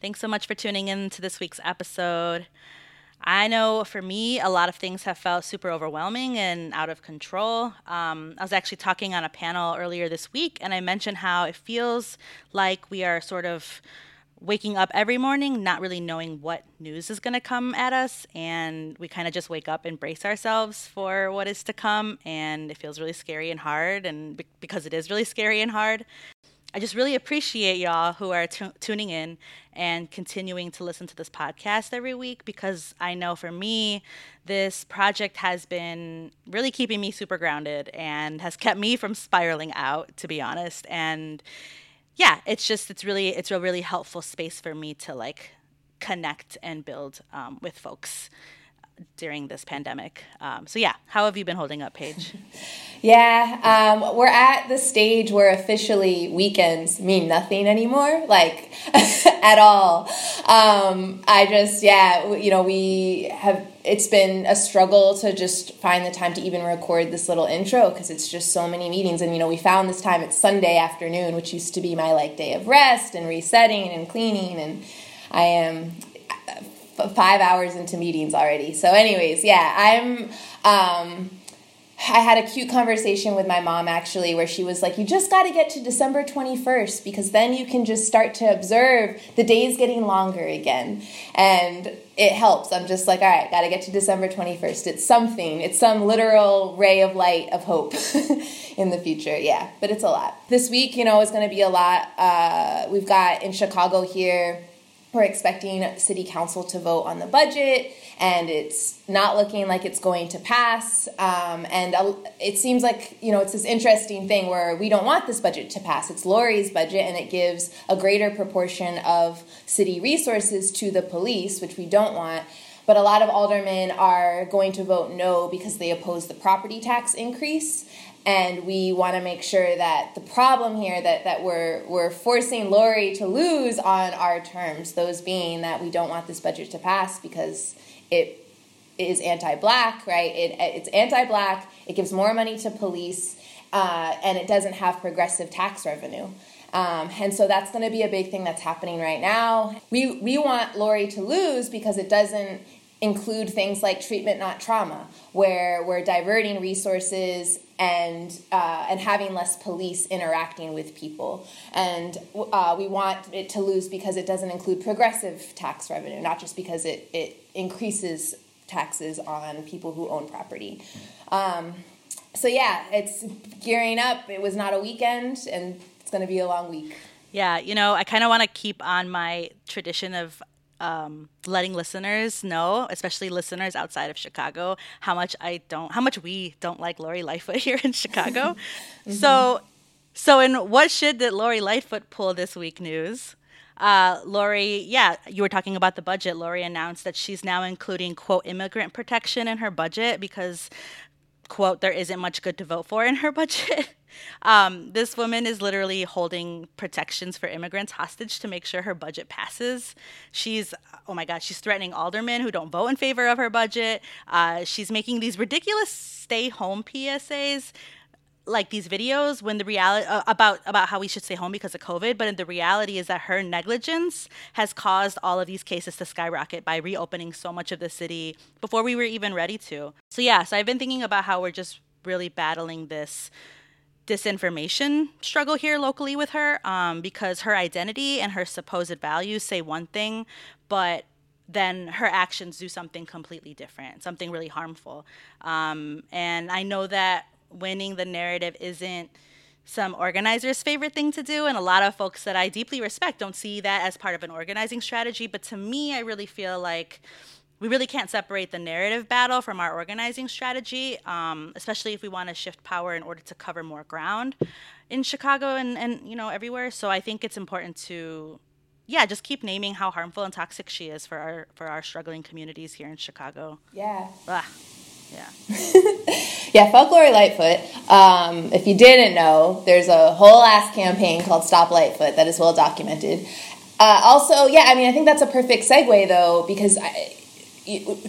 Thanks so much for tuning in to this week's episode. I know for me, a lot of things have felt super overwhelming and out of control. Um, I was actually talking on a panel earlier this week, and I mentioned how it feels like we are sort of waking up every morning not really knowing what news is going to come at us and we kind of just wake up and brace ourselves for what is to come and it feels really scary and hard and be- because it is really scary and hard I just really appreciate y'all who are t- tuning in and continuing to listen to this podcast every week because I know for me, this project has been really keeping me super grounded and has kept me from spiraling out, to be honest. And yeah, it's just, it's really, it's a really helpful space for me to like connect and build um, with folks during this pandemic. Um, so yeah, how have you been holding up, Page? yeah, um, we're at the stage where officially weekends mean nothing anymore, like at all. Um, I just yeah, you know, we have. It's been a struggle to just find the time to even record this little intro because it's just so many meetings. And you know, we found this time. It's Sunday afternoon, which used to be my like day of rest and resetting and cleaning and. I am five hours into meetings already. So, anyways, yeah, I'm. Um, I had a cute conversation with my mom actually, where she was like, "You just got to get to December twenty first because then you can just start to observe the days getting longer again." And it helps. I'm just like, all right, got to get to December 21st. It's something, it's some literal ray of light of hope in the future. Yeah, but it's a lot. This week, you know, is going to be a lot. Uh, we've got in Chicago here we're expecting city council to vote on the budget and it's not looking like it's going to pass. Um, and it seems like you know it's this interesting thing where we don't want this budget to pass. It's lori's budget and it gives a greater proportion of city resources to the police which we don't want. But a lot of aldermen are going to vote no because they oppose the property tax increase and we want to make sure that the problem here that, that we're, we're forcing Lori to lose on our terms, those being that we don't want this budget to pass because it is anti-black, right? It, it's anti-black. It gives more money to police, uh, and it doesn't have progressive tax revenue. Um, and so that's going to be a big thing that's happening right now. We we want Lori to lose because it doesn't include things like treatment not trauma, where we're diverting resources and uh, and having less police interacting with people. And uh, we want it to lose because it doesn't include progressive tax revenue, not just because it, it increases taxes on people who own property. Um, so yeah, it's gearing up. It was not a weekend, and it's going to be a long week. Yeah, you know, I kind of want to keep on my tradition of um, letting listeners know, especially listeners outside of Chicago, how much I don't, how much we don't like Lori Lightfoot here in Chicago. mm-hmm. So, so in what should did Lori Lightfoot pull this week news? Uh, Lori, yeah, you were talking about the budget. Lori announced that she's now including quote immigrant protection in her budget because quote there isn't much good to vote for in her budget. Um, this woman is literally holding protections for immigrants hostage to make sure her budget passes. She's, oh my God, she's threatening aldermen who don't vote in favor of her budget. Uh, she's making these ridiculous stay home PSAs like these videos when the reality uh, about about how we should stay home because of covid but the reality is that her negligence has caused all of these cases to skyrocket by reopening so much of the city before we were even ready to so yeah so i've been thinking about how we're just really battling this disinformation struggle here locally with her um, because her identity and her supposed values say one thing, but then her actions do something completely different, something really harmful. Um, and I know that winning the narrative isn't some organizers' favorite thing to do, and a lot of folks that I deeply respect don't see that as part of an organizing strategy. But to me, I really feel like we really can't separate the narrative battle from our organizing strategy, um, especially if we want to shift power in order to cover more ground in Chicago and, and you know everywhere. So I think it's important to, yeah, just keep naming how harmful and toxic she is for our for our struggling communities here in Chicago. Yeah. Yeah. yeah, fuck Lori Lightfoot. Um, if you didn't know, there's a whole ass campaign called Stop Lightfoot that is well documented. Uh, also, yeah, I mean, I think that's a perfect segue though, because I,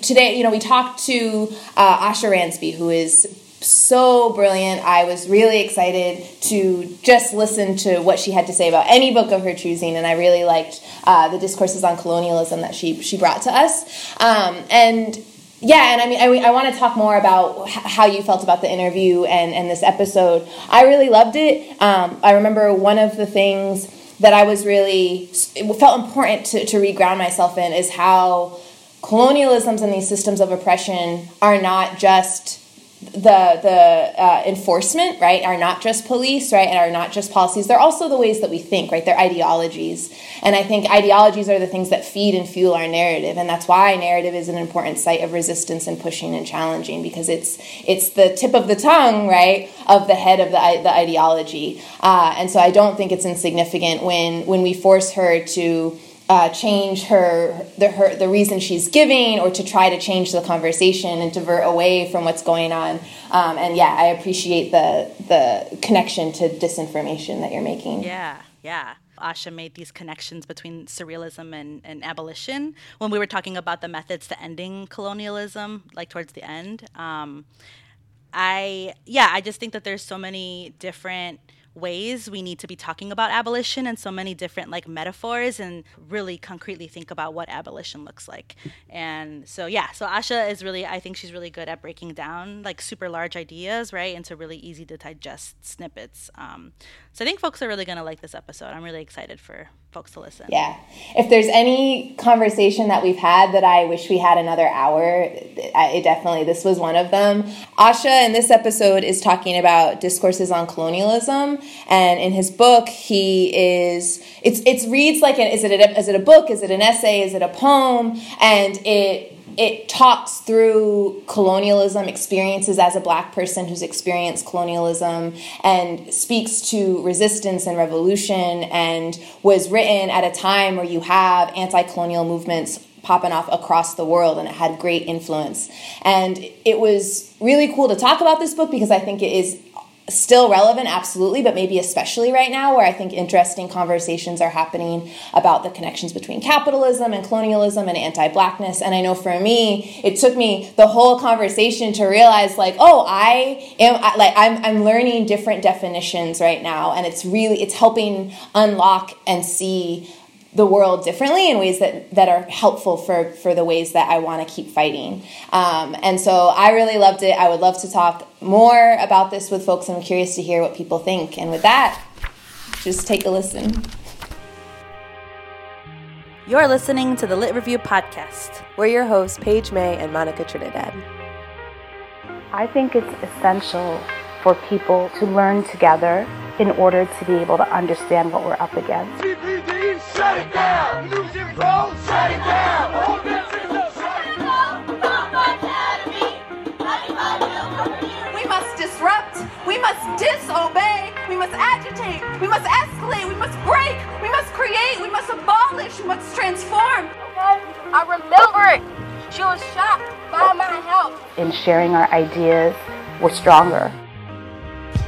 today, you know, we talked to uh, Asha Ransby, who is so brilliant. I was really excited to just listen to what she had to say about any book of her choosing, and I really liked uh, the discourses on colonialism that she she brought to us. Um, and yeah, and I mean, I, I want to talk more about how you felt about the interview and, and this episode. I really loved it. Um, I remember one of the things that I was really, felt important to, to reground myself in is how colonialisms and these systems of oppression are not just the the uh, enforcement right are not just police right and are not just policies. They're also the ways that we think right? They're ideologies. And i think ideologies are the things that feed and fuel our narrative. And that's why narrative is an important site of resistance and pushing and challenging because it's it's the tip of the tongue right of the head of the, the ideology. Uh, and so i don't think it's insignificant when when we force her to uh, change her the her the reason she's giving or to try to change the conversation and divert away from what's going on. Um, and yeah i appreciate the the connection to disinformation that you're making. Yeah yeah. Asha made these connections between surrealism and, and abolition when we were talking about the methods to ending colonialism, like towards the end. Um, I, yeah, I just think that there's so many different ways we need to be talking about abolition and so many different like metaphors and really concretely think about what abolition looks like. And so yeah, so Asha is really I think she's really good at breaking down like super large ideas, right, into really easy to digest snippets. Um, so I think folks are really going to like this episode. I'm really excited for folks to listen. Yeah. If there's any conversation that we've had that I wish we had another hour, it definitely, this was one of them. Asha in this episode is talking about discourses on colonialism. And in his book, he is, it's, it reads like an, is it a, is it a book? Is it an essay? Is it a poem? And it, it talks through colonialism experiences as a black person who's experienced colonialism and speaks to resistance and revolution and was written at a time where you have anti-colonial movements popping off across the world and it had great influence. And it was really cool to talk about this book because i think it is still relevant, absolutely, but maybe especially right now, where I think interesting conversations are happening about the connections between capitalism and colonialism and anti-blackness. And I know for me, it took me the whole conversation to realize, like, oh, I am like I'm I'm learning different definitions right now, and it's really it's helping unlock and see the world differently in ways that, that are helpful for, for the ways that I want to keep fighting. Um, and so I really loved it. I would love to talk more about this with folks. I'm curious to hear what people think. And with that, just take a listen. You're listening to the Lit Review Podcast. We're your hosts, Page May and Monica Trinidad. I think it's essential for people to learn together in order to be able to understand what we're up against. CPD, shut it down! Pro, shut it down! We must disrupt, we must disobey, we must agitate, we must escalate, we must break, we must create, we must abolish, we must transform. I remember it. She was shot by my help. In sharing our ideas, we're stronger.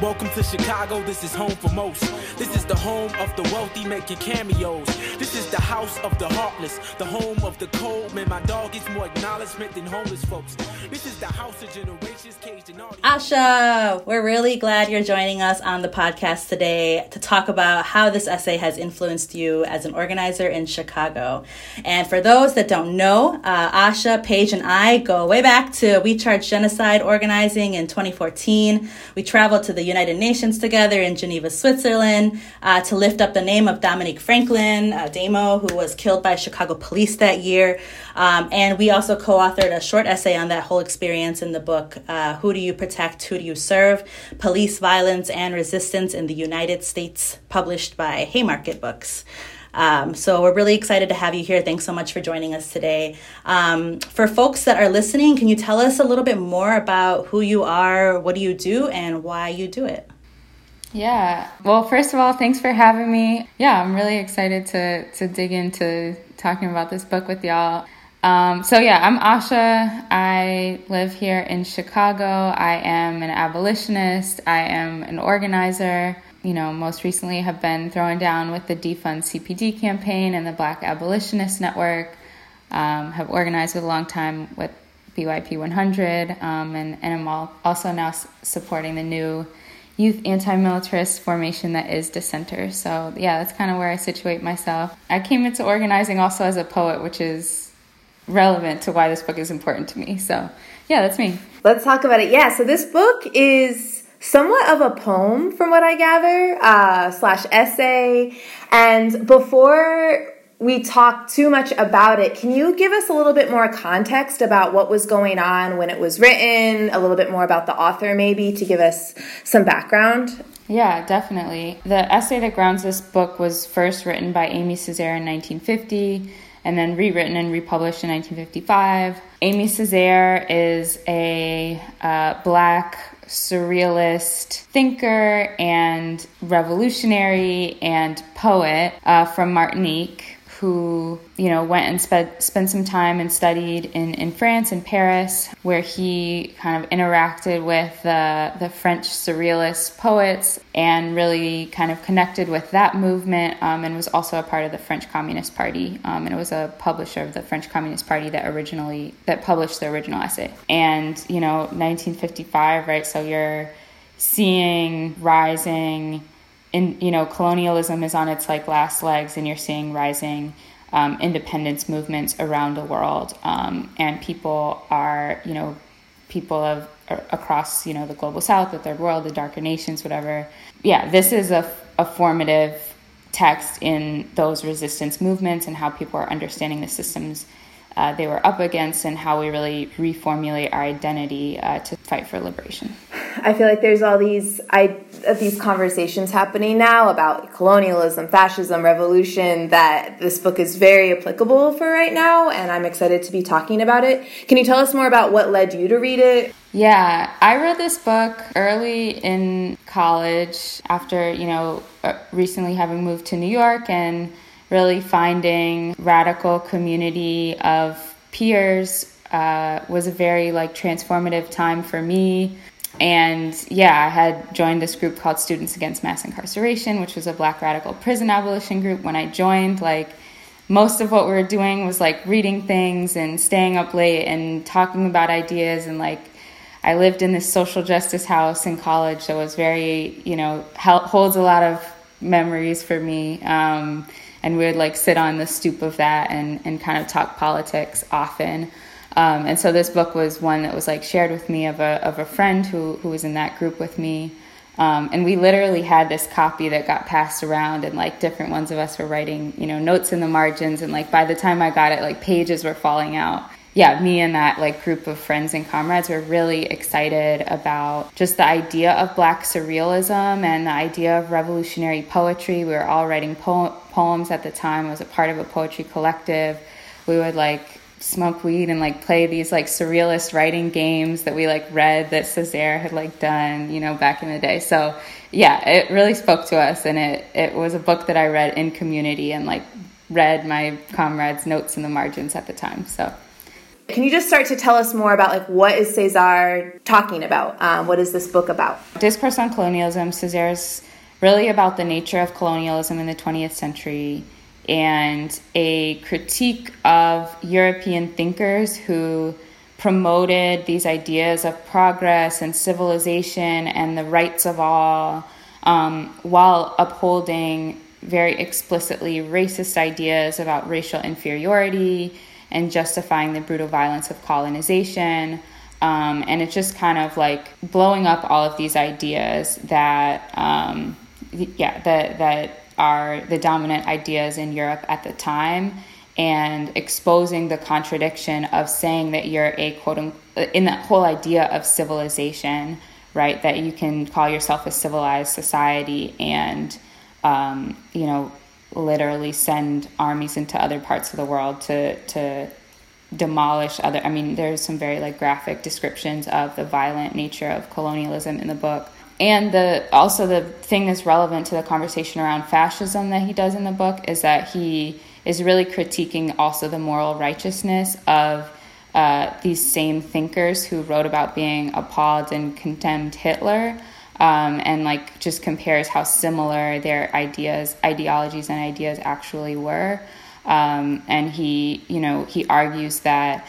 Welcome to Chicago, this is home for most. This is the home of the wealthy making cameos. This is the house of the heartless, the home of the cold. Man, my dog gets more acknowledgement than homeless folks. This is the house of generations caged in Asha, we're really glad you're joining us on the podcast today to talk about how this essay has influenced you as an organizer in Chicago. And for those that don't know, uh, Asha, Page, and I go way back to We Charge Genocide organizing in 2014. We traveled to the United Nations together in Geneva, Switzerland, uh, to lift up the name of Dominique Franklin, uh, Damo, who was killed by Chicago police that year. Um, and we also co authored a short essay on that whole experience in the book, uh, Who Do You Protect? Who Do You Serve? Police Violence and Resistance in the United States, published by Haymarket Books. Um, so we're really excited to have you here. Thanks so much for joining us today. Um, for folks that are listening, can you tell us a little bit more about who you are, what do you do, and why you do it? Yeah. Well, first of all, thanks for having me. Yeah, I'm really excited to to dig into talking about this book with y'all. Um, so yeah, I'm Asha. I live here in Chicago. I am an abolitionist. I am an organizer you know, most recently have been throwing down with the Defund CPD campaign and the Black Abolitionist Network. Um, have organized with a long time with BYP 100, um, and, and I'm all, also now supporting the new youth anti-militarist formation that is dissenter. So yeah, that's kind of where I situate myself. I came into organizing also as a poet, which is relevant to why this book is important to me. So yeah, that's me. Let's talk about it. Yeah, so this book is somewhat of a poem from what I gather, uh, slash essay. And before we talk too much about it, can you give us a little bit more context about what was going on when it was written, a little bit more about the author, maybe, to give us some background? Yeah, definitely. The essay that grounds this book was first written by Aimé Césaire in 1950 and then rewritten and republished in 1955. Aimé Césaire is a uh, black surrealist thinker and revolutionary and poet uh, from Martinique who, you know, went and spent spent some time and studied in, in France in Paris, where he kind of interacted with the the French surrealist poets and really kind of connected with that movement, um, and was also a part of the French Communist Party, um, and it was a publisher of the French Communist Party that originally that published the original essay. And you know, 1955, right? So you're seeing rising in you know colonialism is on its like last legs and you're seeing rising um, independence movements around the world. Um, and people are you know people of across you know the global south the third world the darker nations whatever. Yeah this is a, a formative text in those resistance movements and how people are understanding the systems uh, they were up against and how we really reformulate our identity uh, to fight for liberation. I feel like there's all these I, these conversations happening now about colonialism, fascism, revolution that this book is very applicable for right now, and I'm excited to be talking about it. Can you tell us more about what led you to read it? Yeah, I read this book early in college after, you know, uh, recently having moved to New York and really finding radical community of peers uh, was a very like transformative time for me. And yeah i had joined this group called students against mass incarceration which was a black radical prison abolition group. When i joined like most of what we were doing was like reading things and staying up late and talking about ideas. And like i lived in this social justice house in college that was very you know holds a lot of memories for me. Um, and we would like sit on the stoop of that and, and kind of talk politics often. Um, and so this book was one that was like shared with me of a, of a friend who, who was in that group with me. Um, and we literally had this copy that got passed around and like different ones of us were writing, you know, notes in the margins. And like by the time I got it, like pages were falling out yeah, me and that like group of friends and comrades were really excited about just the idea of black surrealism and the idea of revolutionary poetry. We were all writing po- poems at the time. I was a part of a poetry collective. We would like smoke weed and like play these like surrealist writing games that we like read that Césaire had like done, you know, back in the day. So yeah, it really spoke to us and it it was a book that I read in community and like read my comrades' notes in the margins at the time. So can you just start to tell us more about like what is Césaire talking about? Um, what is this book about? Discourse on Colonialism. Césaire is really about the nature of colonialism in the 20th century and a critique of European thinkers who promoted these ideas of progress and civilization and the rights of all um, while upholding very explicitly racist ideas about racial inferiority and justifying the brutal violence of colonization. Um, and it's just kind of like blowing up all of these ideas that, um, yeah, that that are the dominant ideas in Europe at the time, and exposing the contradiction of saying that you're a quote unquote, in that whole idea of civilization, right? That you can call yourself a civilized society and, um, you know, literally send armies into other parts of the world to to demolish other i mean there's some very like graphic descriptions of the violent nature of colonialism in the book. And the also the thing that's relevant to the conversation around fascism that he does in the book is that he is really critiquing also the moral righteousness of uh, these same thinkers who wrote about being appalled and condemned Hitler um, and like just compares how similar their ideas, ideologies, and ideas actually were. Um, and he, you know, he argues that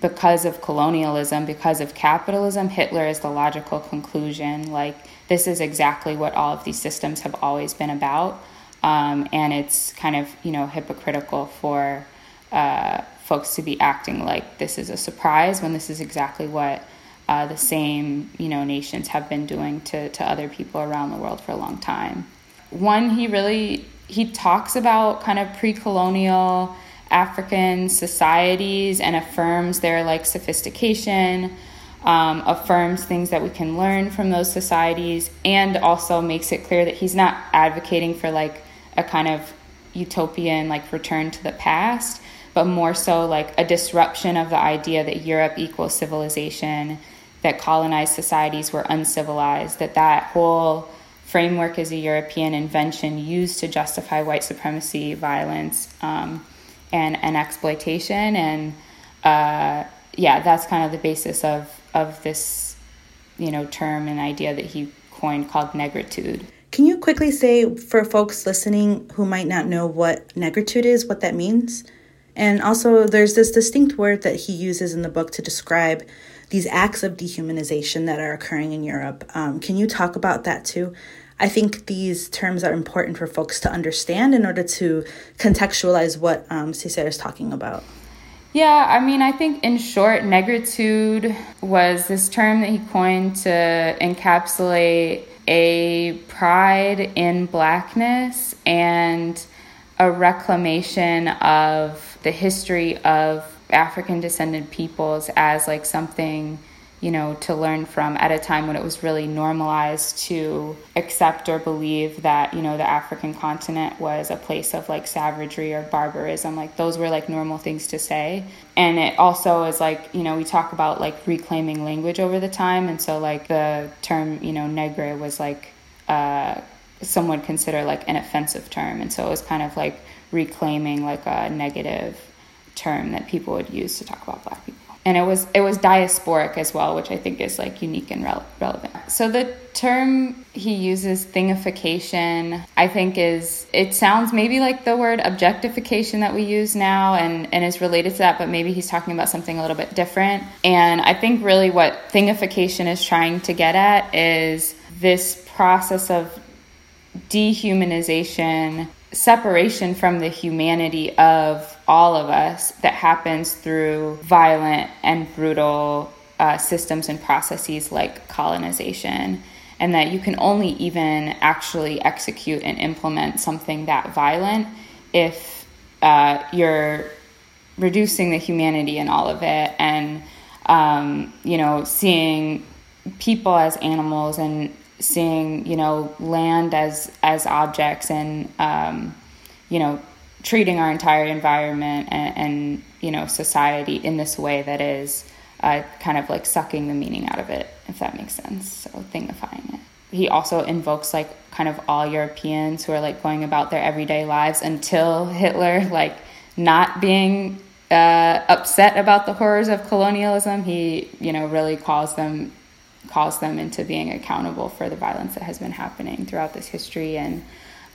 because of colonialism, because of capitalism, Hitler is the logical conclusion. Like, this is exactly what all of these systems have always been about. Um, and it's kind of, you know, hypocritical for uh, folks to be acting like this is a surprise when this is exactly what uh, the same, you know, nations have been doing to, to other people around the world for a long time. One, he really, he talks about kind of pre-colonial African societies and affirms their like sophistication, um, affirms things that we can learn from those societies, and also makes it clear that he's not advocating for like a kind of utopian like return to the past, but more so like a disruption of the idea that Europe equals civilization, that colonized societies were uncivilized, that that whole framework is a European invention used to justify white supremacy, violence. Um, and, and exploitation. And uh, yeah, that's kind of the basis of, of this, you know, term and idea that he coined called negritude. Can you quickly say for folks listening who might not know what negritude is, what that means? And also, there's this distinct word that he uses in the book to describe these acts of dehumanization that are occurring in Europe. Um, can you talk about that too? I think these terms are important for folks to understand in order to contextualize what um, is talking about. Yeah, I mean, I think in short, negritude was this term that he coined to encapsulate a pride in blackness and a reclamation of the history of African descended peoples as like something you know, to learn from at a time when it was really normalized to accept or believe that, you know, the African continent was a place of like savagery or barbarism. Like those were like normal things to say. And it also is like, you know, we talk about like reclaiming language over the time. And so like the term, you know, negre was like, uh, some would consider like an offensive term. And so it was kind of like reclaiming like a negative term that people would use to talk about black people and it was it was diasporic as well, which I think is like unique and re- relevant. So the term he uses, thingification, I think is it sounds maybe like the word objectification that we use now, and and is related to that, but maybe he's talking about something a little bit different. And I think really what thingification is trying to get at is this process of dehumanization separation from the humanity of all of us that happens through violent and brutal uh, systems and processes like colonization. And that you can only even actually execute and implement something that violent if uh, you're reducing the humanity in all of it and, um, you know, seeing people as animals and seeing you know land as as objects and um, you know treating our entire environment and, and, you know society in this way that is uh, kind of like sucking the meaning out of it if that makes sense so thingifying it. He also invokes like kind of all europeans who are like going about their everyday lives until hitler like not being uh, upset about the horrors of colonialism he you know really calls them calls them into being accountable for the violence that has been happening throughout this history and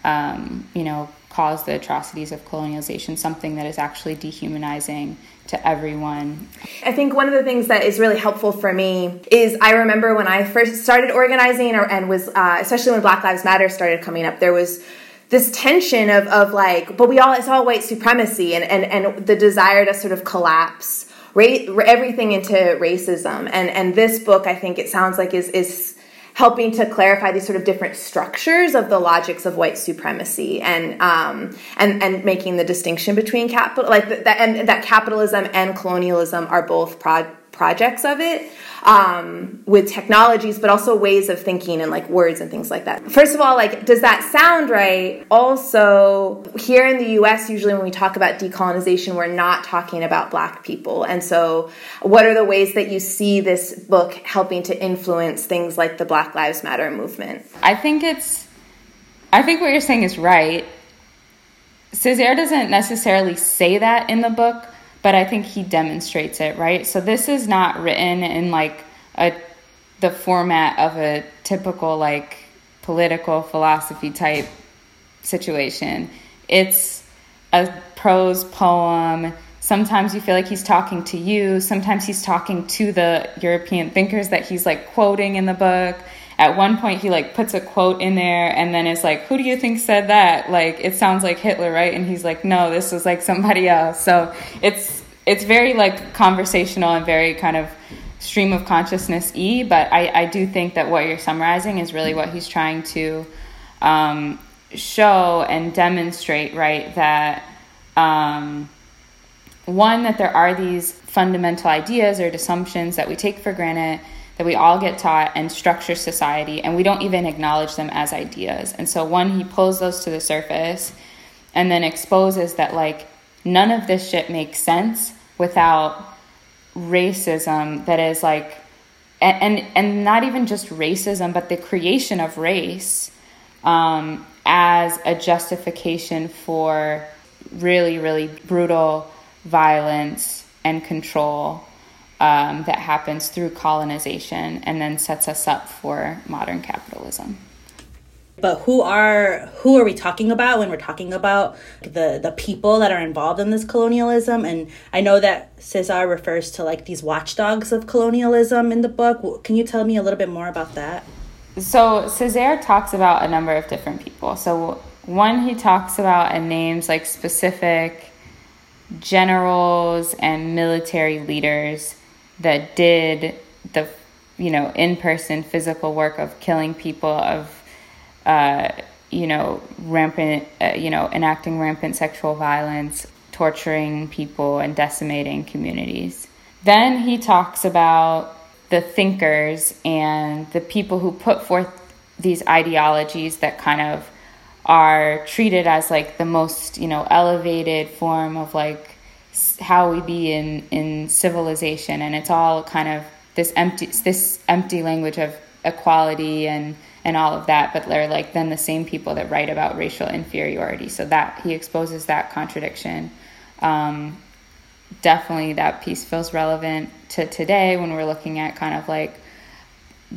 um, you know cause the atrocities of colonialization something that is actually dehumanizing to everyone. I think one of the things that is really helpful for me is I remember when I first started organizing or, and was uh, especially when Black Lives Matter started coming up there was this tension of, of like but we all it's all white supremacy and, and, and the desire to sort of collapse ra- everything into racism. And and this book, I think it sounds like is is helping to clarify these sort of different structures of the logics of white supremacy and um, and and making the distinction between capital like that and that capitalism and colonialism are both projects of it um, with technologies, but also ways of thinking and like words and things like that. First of all, like, does that sound right? Also, here in the US, usually when we talk about decolonization, we're not talking about black people. And so, what are the ways that you see this book helping to influence things like the Black Lives Matter movement? I think it's, I think what you're saying is right. Césaire doesn't necessarily say that in the book, but I think he demonstrates it, right? So this is not written in like a the format of a typical like political philosophy type situation. It's a prose poem sometimes you feel like he's talking to you sometimes he's talking to the european thinkers that he's like quoting in the book at one point he like puts a quote in there and then it's like who do you think said that? Like it sounds like hitler right? And he's like no this was like somebody else. So it's it's very like conversational and very kind of stream of consciousness e but i i do think that what you're summarizing is really what he's trying to um, show and demonstrate right that um, one that there are these fundamental ideas or assumptions that we take for granted that we all get taught and structure society and we don't even acknowledge them as ideas. And so one he pulls those to the surface and then exposes that like none of this shit makes sense without racism that is like and and, and not even just racism but the creation of race um, as a justification for really really brutal violence and control um, that happens through colonization and then sets us up for modern capitalism. But who are who are we talking about when we're talking about the the people that are involved in this colonialism? And I know that Césaire refers to like these watchdogs of colonialism in the book. Can you tell me a little bit more about that? So Césaire talks about a number of different people. So one he talks about and names like specific generals and military leaders that did the you know in-person physical work of killing people of uh, you know rampant uh, you know enacting rampant sexual violence torturing people and decimating communities. Then he talks about the thinkers and the people who put forth these ideologies that kind of are treated as like the most you know elevated form of like how we be in in civilization. And it's all kind of this empty this empty language of equality and and all of that. But they're like then the same people that write about racial inferiority. So that he exposes that contradiction. Um, definitely that piece feels relevant to today when we're looking at kind of like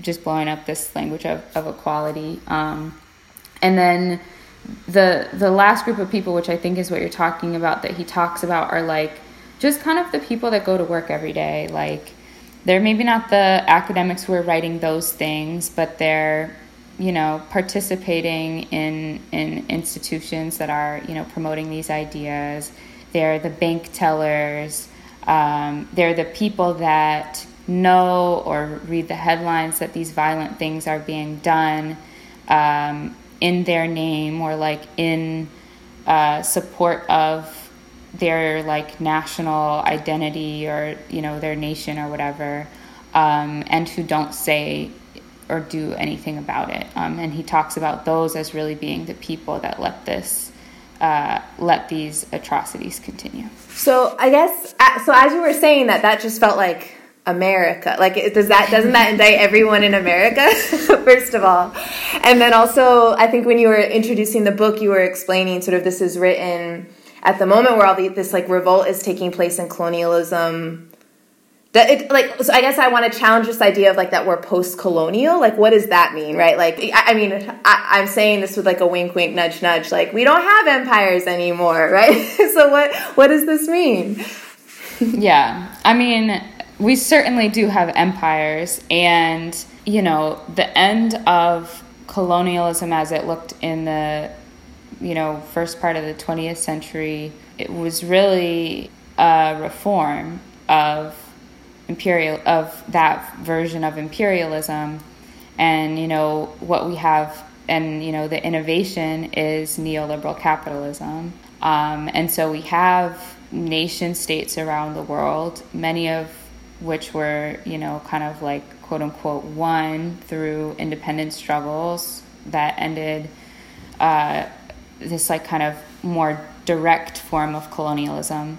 just blowing up this language of, of equality. Um, and then the the last group of people which i think is what you're talking about that he talks about are like just kind of the people that go to work every day. Like they're maybe not the academics who are writing those things but they're you know participating in in institutions that are you know promoting these ideas. They're the bank tellers. Um, they're the people that know or read the headlines that these violent things are being done. Um, in their name or like in uh, support of their like national identity or you know their nation or whatever um, and who don't say or do anything about it. Um, and he talks about those as really being the people that let this uh, let these atrocities continue. So i guess so as you were saying that that just felt like America. Like, does that doesn't that indict everyone in America? First of all, and then also, I think when you were introducing the book, you were explaining sort of this is written at the moment where all the, this like revolt is taking place in colonialism. That it, like so I guess I want to challenge this idea of like that we're post-colonial. Like, what does that mean, right? Like, I, I mean, I, I'm saying this with like a wink, wink, nudge, nudge. Like, we don't have empires anymore, right? so what what does this mean? yeah, I mean, we certainly do have empires, and you know, the end of colonialism as it looked in the you know first part of the 20th century it was really a reform of imperial of that version of imperialism. And you know what we have and you know the innovation is neoliberal capitalism. Um, and so we have nation states around the world many of which were, you know, kind of like quote unquote won through independence struggles that ended uh, this like kind of more direct form of colonialism.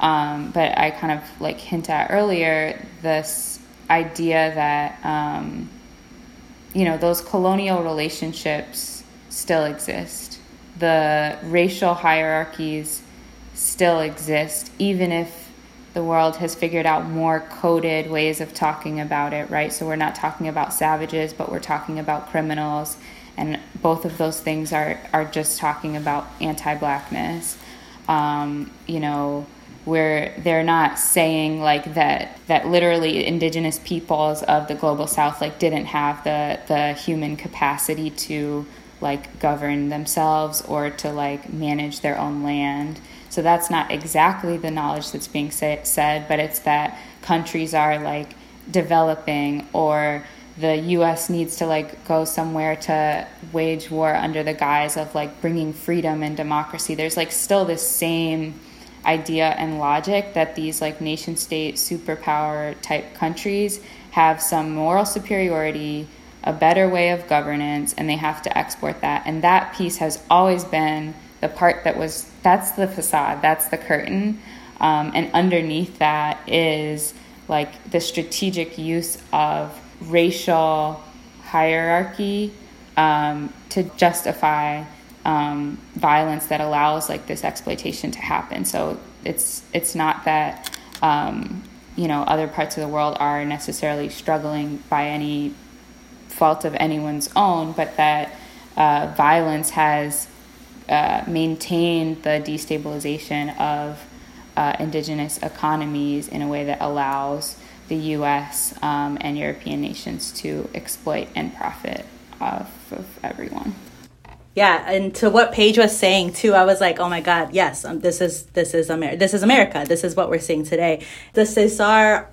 Um, but I kind of like hint at earlier this idea that um, you know those colonial relationships still exist. The racial hierarchies still exist, even if the world has figured out more coded ways of talking about it, right? So we're not talking about savages, but we're talking about criminals. And both of those things are, are just talking about anti blackness. Um, you know, where they're not saying like that that literally indigenous peoples of the global south like didn't have the the human capacity to like govern themselves or to like manage their own land so that's not exactly the knowledge that's being say, said but it's that countries are like developing or the US needs to like go somewhere to wage war under the guise of like bringing freedom and democracy there's like still this same idea and logic that these like nation state superpower type countries have some moral superiority, a better way of governance, and they have to export that. And that piece has always been the part that was that's the facade, that's the curtain. Um, and underneath that is like the strategic use of racial hierarchy um, to justify um, violence that allows like this exploitation to happen. So it's it's not that um, you know other parts of the world are necessarily struggling by any fault of anyone's own, but that uh, violence has uh, maintained the destabilization of uh, indigenous economies in a way that allows the U.S. Um, and European nations to exploit and profit off of everyone yeah and to what Page was saying too i was like oh my god yes um, this is this is america this is america this is what we're seeing today the Césaire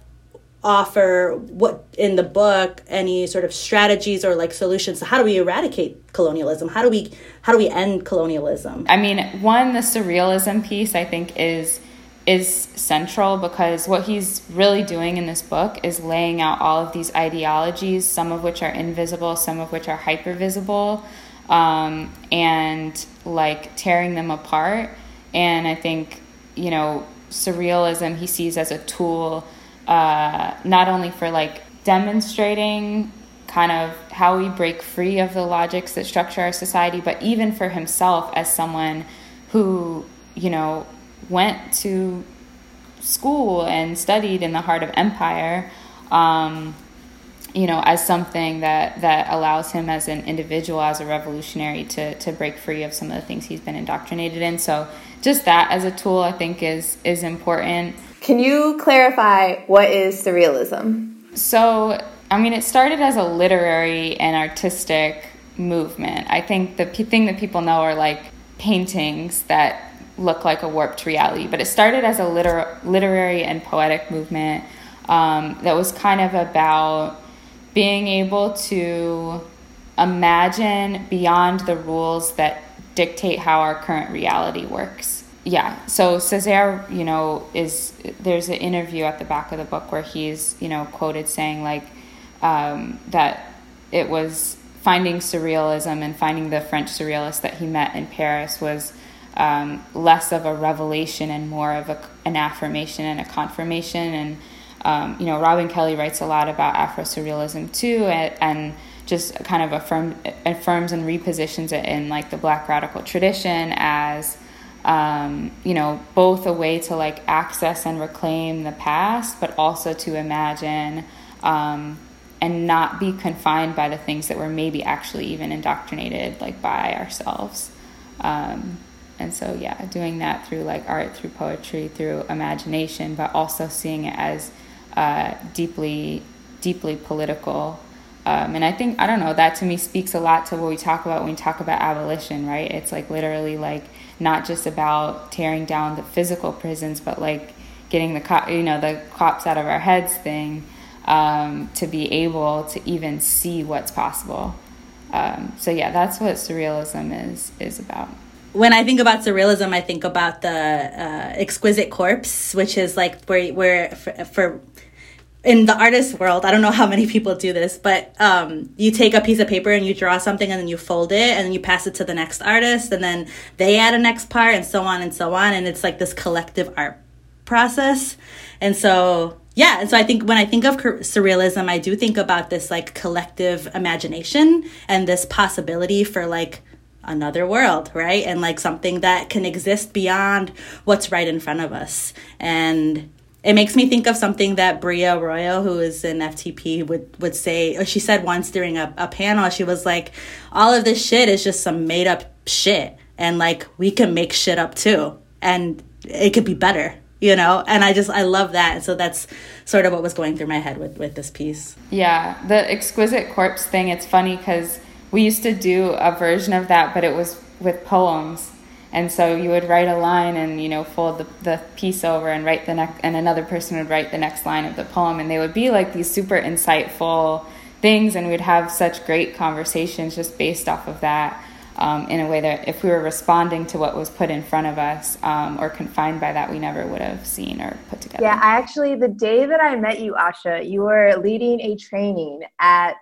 offer what in the book any sort of strategies or like solutions how do we eradicate colonialism how do we how do we end colonialism i mean one the surrealism piece i think is is central because what he's really doing in this book is laying out all of these ideologies some of which are invisible some of which are hyper visible um, and like tearing them apart. And I think, you know, surrealism he sees as a tool uh, not only for like demonstrating kind of how we break free of the logics that structure our society, but even for himself as someone who, you know, went to school and studied in the heart of empire. Um, you know, as something that that allows him as an individual, as a revolutionary, to to break free of some of the things he's been indoctrinated in. So, just that as a tool, I think is is important. Can you clarify what is surrealism? So, I mean, it started as a literary and artistic movement. I think the p- thing that people know are like paintings that look like a warped reality, but it started as a liter- literary and poetic movement um, that was kind of about being able to imagine beyond the rules that dictate how our current reality works. Yeah, so Césaire, you know, is there's an interview at the back of the book where he's, you know, quoted saying like um, that it was finding surrealism and finding the French surrealists that he met in Paris was um, less of a revelation and more of a, an affirmation and a confirmation. And um, you know, Robin Kelley writes a lot about Afro Surrealism too, and, and just kind of affirm, affirms and repositions it in like the Black radical tradition as, um, you know, both a way to like access and reclaim the past, but also to imagine um, and not be confined by the things that were maybe actually even indoctrinated like by ourselves. Um, and so, yeah, doing that through like art, through poetry, through imagination, but also seeing it as uh, deeply, deeply political. Um, and I think, I don't know, that to me speaks a lot to what we talk about when we talk about abolition, right? It's like literally like not just about tearing down the physical prisons, but like getting the, you know, the cops out of our heads thing um, to be able to even see what's possible. Um, so yeah, that's what surrealism is is about when I think about surrealism, I think about the uh, exquisite corpse, which is like where where for, for in the artist world, I don't know how many people do this, but um, you take a piece of paper and you draw something and then you fold it and then you pass it to the next artist and then they add a next part and so on and so on. And it's like this collective art process. And so, yeah. And so I think when I think of surrealism, I do think about this like collective imagination and this possibility for like another world, right? And like something that can exist beyond what's right in front of us. And it makes me think of something that Bria Arroyo, who is an FTP, would would say. Or she said once during a, a panel, she was like, "All of this shit is just some made up shit, and like we can make shit up too, and it could be better." you know and i just i love that so that's sort of what was going through my head with with this piece yeah the exquisite corpse thing it's funny because we used to do a version of that but it was with poems and so you would write a line and you know fold the, the piece over and write the next and another person would write the next line of the poem and they would be like these super insightful things and we'd have such great conversations just based off of that um, in a way that if we were responding to what was put in front of us um, or confined by that, we never would have seen or put together. Yeah, I actually, the day that I met you, Asha, you were leading a training at,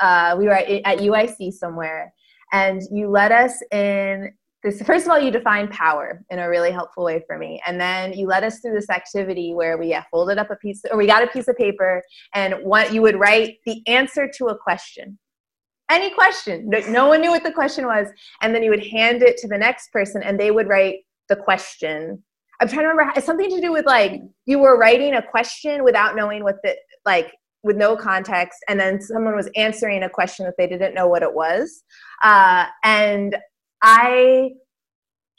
uh, we were at, at UIC somewhere, and you led us in this first of all you define power in a really helpful way for me and then you led us through this activity where we folded up a piece or we got a piece of paper and what you would write the answer to a question any question. No, no one knew what the question was. And then you would hand it to the next person and they would write the question. I'm trying to remember it's something to do with like you were writing a question without knowing what the like with no context and then someone was answering a question that they didn't know what it was uh, and i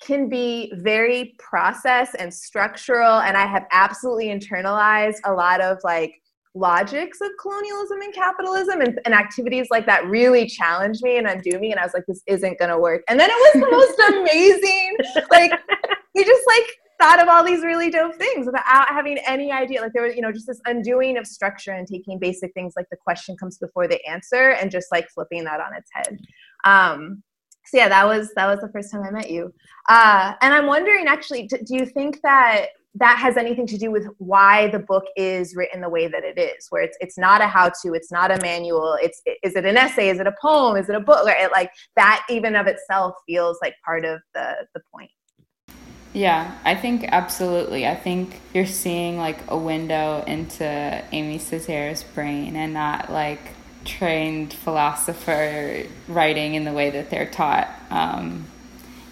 can be very process and structural and i have absolutely internalized a lot of like logics of colonialism and capitalism and, and activities like that really challenged me and undo me and i was like this isn't gonna work. And then it was the most amazing like we just like thought of all these really dope things without having any idea. Like there was you know just this undoing of structure and taking basic things like the question comes before the answer and just like flipping that on its head. Um so yeah that was that was the first time i met you. Uh and i'm wondering actually do you think that that has anything to do with why the book is written the way that it is where it's it's not a how to it's not a manual it's is it an essay is it a poem is it a book? It, like that even of itself feels like part of the the point. Yeah i think absolutely. I think you're seeing like a window into Aimé Césaire's brain and not like trained philosopher writing in the way that they're taught um,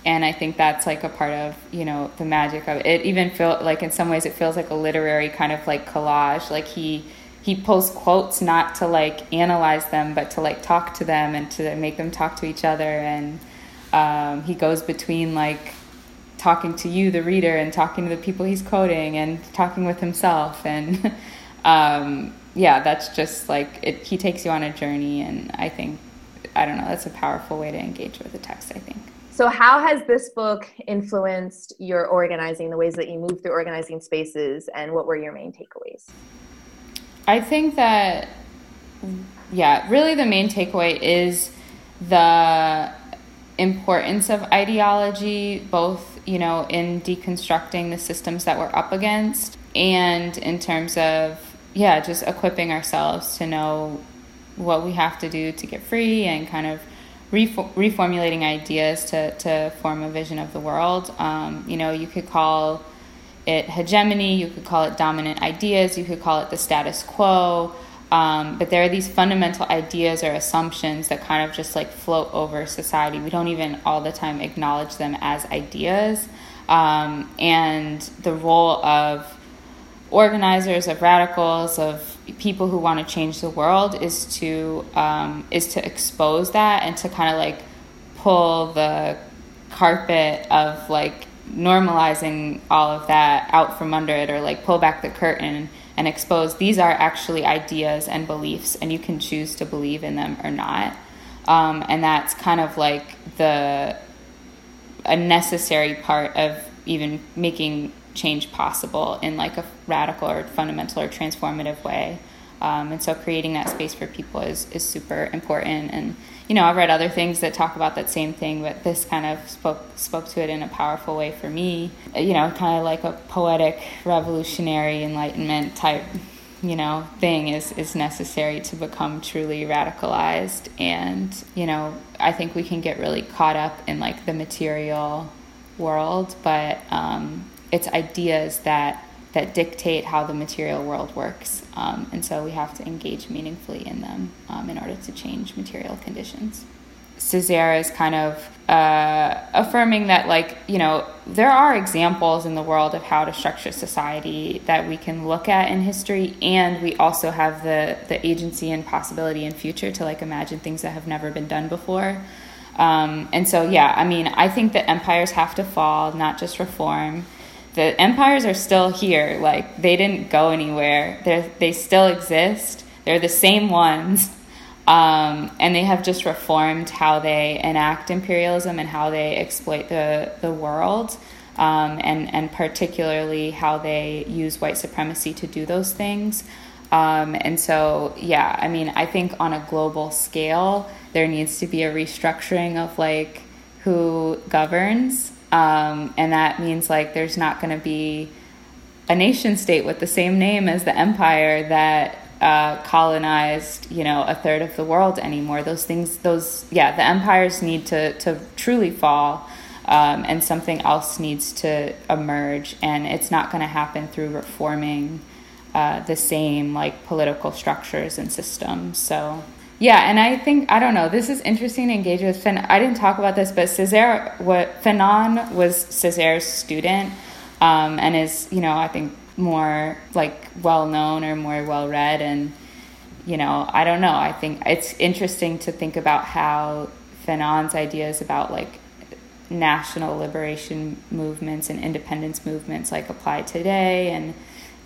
and I think that's like a part of you know the magic of it. It even feel like in some ways it feels like a literary kind of like collage. Like he he pulls quotes not to like analyze them, but to like talk to them and to make them talk to each other. And um, he goes between like talking to you, the reader, and talking to the people he's quoting, and talking with himself. And um, yeah, that's just like it. He takes you on a journey, and I think I don't know. That's a powerful way to engage with the text. I think. So, how has this book influenced your organizing, the ways that you move through organizing spaces, and what were your main takeaways? I think that, yeah, really the main takeaway is the importance of ideology, both, you know, in deconstructing the systems that we're up against and in terms of, yeah, just equipping ourselves to know what we have to do to get free and kind of reformulating ideas to, to form a vision of the world. Um, you know, you could call it hegemony, you could call it dominant ideas, you could call it the status quo. Um, but there are these fundamental ideas or assumptions that kind of just like float over society. We don't even all the time acknowledge them as ideas. Um, and the role of organizers, of radicals, of people who want to change the world is to um, is to expose that and to kind of like pull the carpet of like normalizing all of that out from under it or like pull back the curtain and expose these are actually ideas and beliefs and you can choose to believe in them or not. Um, and that's kind of like the a necessary part of even making change possible in like a radical or fundamental or transformative way. Um, and so creating that space for people is, is super important. And, you know, I've read other things that talk about that same thing, but this kind of spoke, spoke to it in a powerful way for me. You know, kind of like a poetic, revolutionary, enlightenment type, you know, thing is, is necessary to become truly radicalized. And, you know, I think we can get really caught up in like the material world, but um, it's ideas that that dictate how the material world works. Um, and so we have to engage meaningfully in them um, in order to change material conditions. Césaire is kind of uh, affirming that, like, you know, there are examples in the world of how to structure society that we can look at in history, and we also have the, the agency and possibility in future to, like, imagine things that have never been done before. Um, and so, yeah, I mean, I think that empires have to fall, not just reform the empires are still here. Like they didn't go anywhere. They they still exist. They're the same ones, um, and they have just reformed how they enact imperialism and how they exploit the the world, um, and and particularly how they use white supremacy to do those things. Um, and so, yeah, I mean, I think on a global scale, there needs to be a restructuring of like who governs um, and that means like there's not going to be a nation state with the same name as the empire that uh, colonized, you know, a third of the world anymore. Those things, those, yeah, the empires need to, to truly fall. Um, and something else needs to emerge, and it's not going to happen through reforming uh, the same like political structures and systems. So, yeah, and I think I don't know. This is interesting to engage with. Fin- I didn't talk about this, but Césaire, what Fanon was Césaire's student, um, and is you know I think more like well known or more well read, and you know I don't know. I think it's interesting to think about how Fanon's ideas about like national liberation movements and independence movements like apply today, and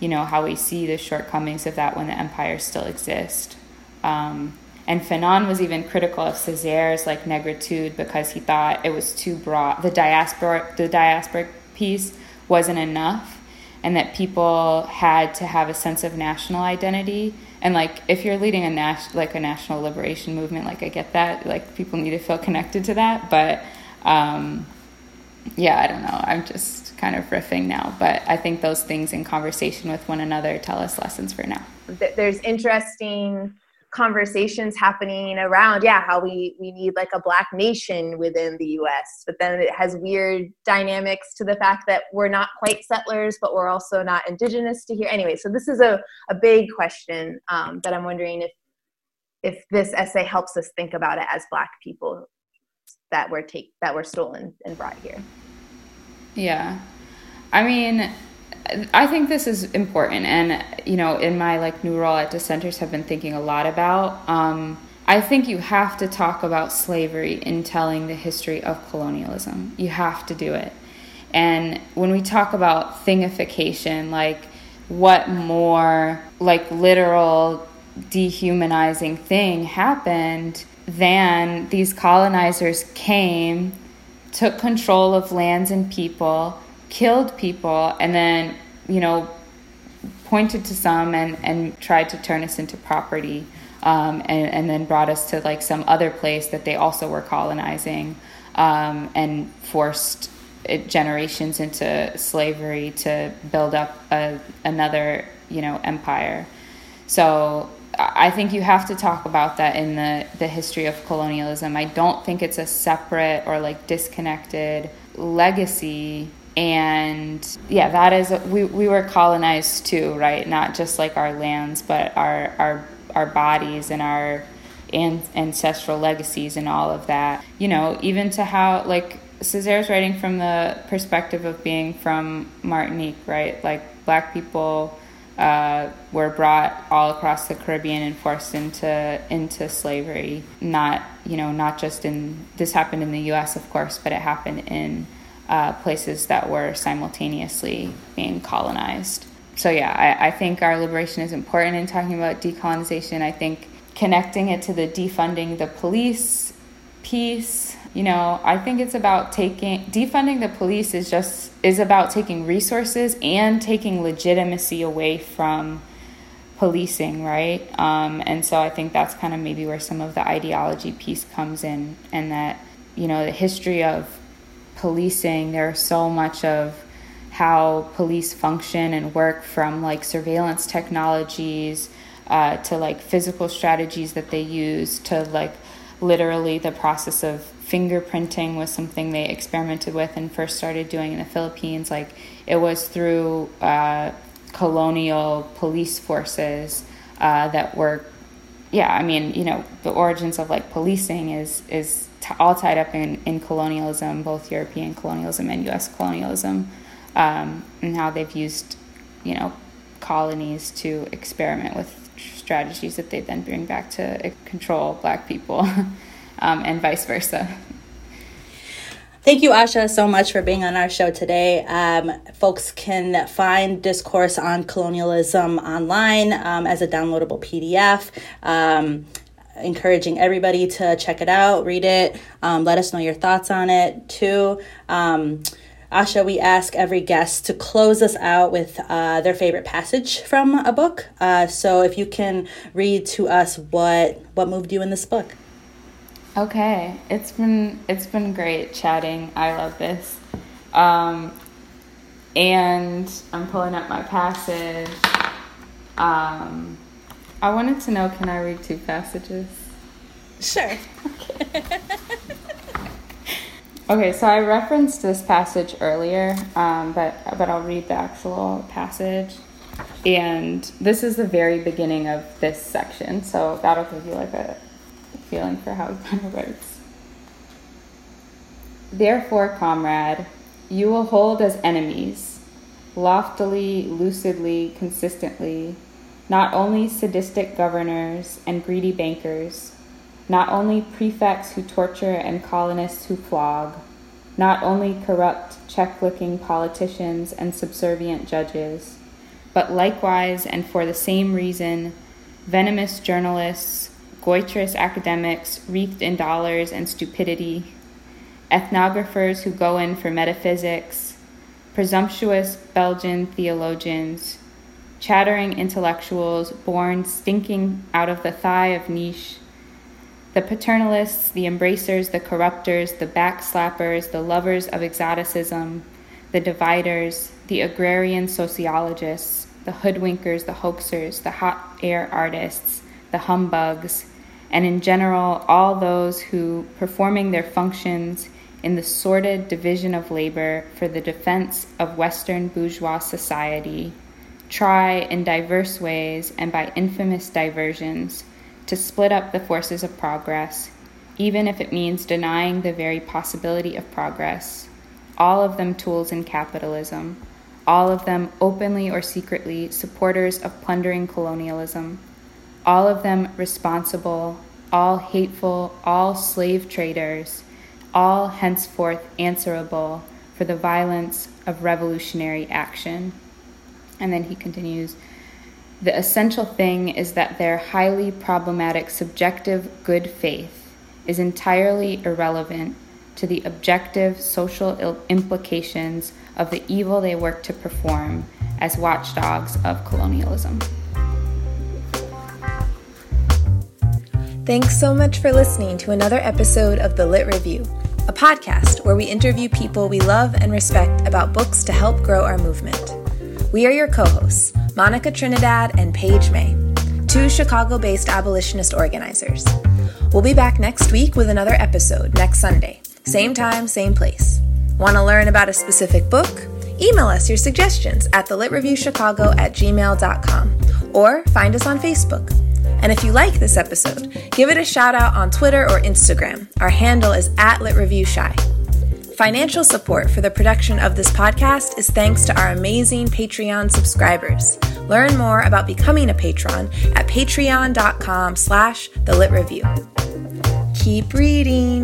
you know how we see the shortcomings of that when the empires still exist. Um, and Fanon was even critical of Césaire's like negritude because he thought it was too broad. The diaspora, the diasporic piece wasn't enough, and that people had to have a sense of national identity. And like, if you're leading a nas- like a national liberation movement, like I get that, like people need to feel connected to that. But um, yeah, I don't know. I'm just kind of riffing now, but I think those things in conversation with one another tell us lessons for now. There's interesting conversations happening around yeah how we we need like a black nation within the US but then it has weird dynamics to the fact that we're not quite settlers but we're also not indigenous to here. Anyway so this is a, a big question um, that I'm wondering if if this essay helps us think about it as black people that were take that were stolen and brought here. Yeah. I mean I think this is important, and you know, in my like new role at dissenters, have been thinking a lot about. Um, I think you have to talk about slavery in telling the history of colonialism. You have to do it. And when we talk about thingification, like what more like literal dehumanizing thing happened than these colonizers came, took control of lands and people killed people and then, you know, pointed to some and, and tried to turn us into property um, and, and then brought us to like some other place that they also were colonizing um, and forced generations into slavery to build up a, another, you know, empire. So I think you have to talk about that in the, the history of colonialism. I don't think it's a separate or like disconnected legacy and yeah that is we, we were colonized too right not just like our lands but our our our bodies and our an- ancestral legacies and all of that you know even to how like Césaire's writing from the perspective of being from Martinique right like black people uh, were brought all across the Caribbean and forced into into slavery. Not you know not just in this happened in the U.S. of course, but it happened in uh, places that were simultaneously being colonized. So, yeah, I, I think our liberation is important in talking about decolonization. I think connecting it to the defunding the police piece you know i think it's about taking defunding the police is just is about taking resources and taking legitimacy away from policing right um, and so i think that's kind of maybe where some of the ideology piece comes in and that you know the history of policing, there's so much of how police function and work from like surveillance technologies uh, to like physical strategies that they use to like literally the process of fingerprinting was something they experimented with and first started doing in the Philippines. Like it was through uh, colonial police forces uh, that were, yeah, I mean, you know, the origins of like policing is is all tied up in, in colonialism, both European colonialism and U.S. colonialism, um, and how they've used, you know, colonies to experiment with strategies that they then bring back to control black people, um, and vice versa. Thank you, Asha, so much for being on our show today. Um, folks can find Discourse on Colonialism online um, as a downloadable PDF. Um, encouraging everybody to check it out, read it, um, let us know your thoughts on it too. Um, Asha, we ask every guest to close us out with uh, their favorite passage from a book. Uh, so if you can read to us what what moved you in this book. Okay, it's been it's been great chatting. I love this. Um, and I'm pulling up my passage. Um, I wanted to know can I read two passages? Sure. Okay. okay, so I referenced this passage earlier, um, but but I'll read the actual passage. And this is the very beginning of this section, so that'll give you like a feeling for how he kind of writes. Therefore, comrade, you will hold as enemies, loftily, lucidly, consistently, not only sadistic governors and greedy bankers, not only prefects who torture and colonists who flog, not only corrupt, check licking politicians and subservient judges, but likewise and for the same reason, venomous journalists goitrous academics wreathed in dollars and stupidity, ethnographers who go in for metaphysics, presumptuous Belgian theologians, chattering intellectuals born stinking out of the thigh of Nietzsche, the paternalists, the embracers, the corrupters, the backslappers, the lovers of exoticism, the dividers, the agrarian sociologists, the hoodwinkers, the hoaxers, the hot air artists, the humbugs, and in general, all those who, performing their functions in the sordid division of labor for the defense of Western bourgeois society, try in diverse ways and by infamous diversions to split up the forces of progress, even if it means denying the very possibility of progress, all of them tools in capitalism, all of them openly or secretly supporters of plundering colonialism. All of them responsible, all hateful, all slave traders, all henceforth answerable for the violence of revolutionary action. And then he continues The essential thing is that their highly problematic subjective good faith is entirely irrelevant to the objective social implications of the evil they work to perform as watchdogs of colonialism. Thanks so much for listening to another episode of The Lit Review, a podcast where we interview people we love and respect about books to help grow our movement. We are your co hosts, Monica Trinidad and Page May, two Chicago based abolitionist organizers. We'll be back next week with another episode next Sunday, same time, same place. Want to learn about a specific book? Email us your suggestions at thelitreviewchicago at gmail.com or find us on Facebook. And if you like this episode, give it a shout out on Twitter or Instagram. Our handle is at LitReviewChi. Financial support for the production of this podcast is thanks to our amazing Patreon subscribers. Learn more about becoming a patron at patreon.com slash the lit review. Keep reading.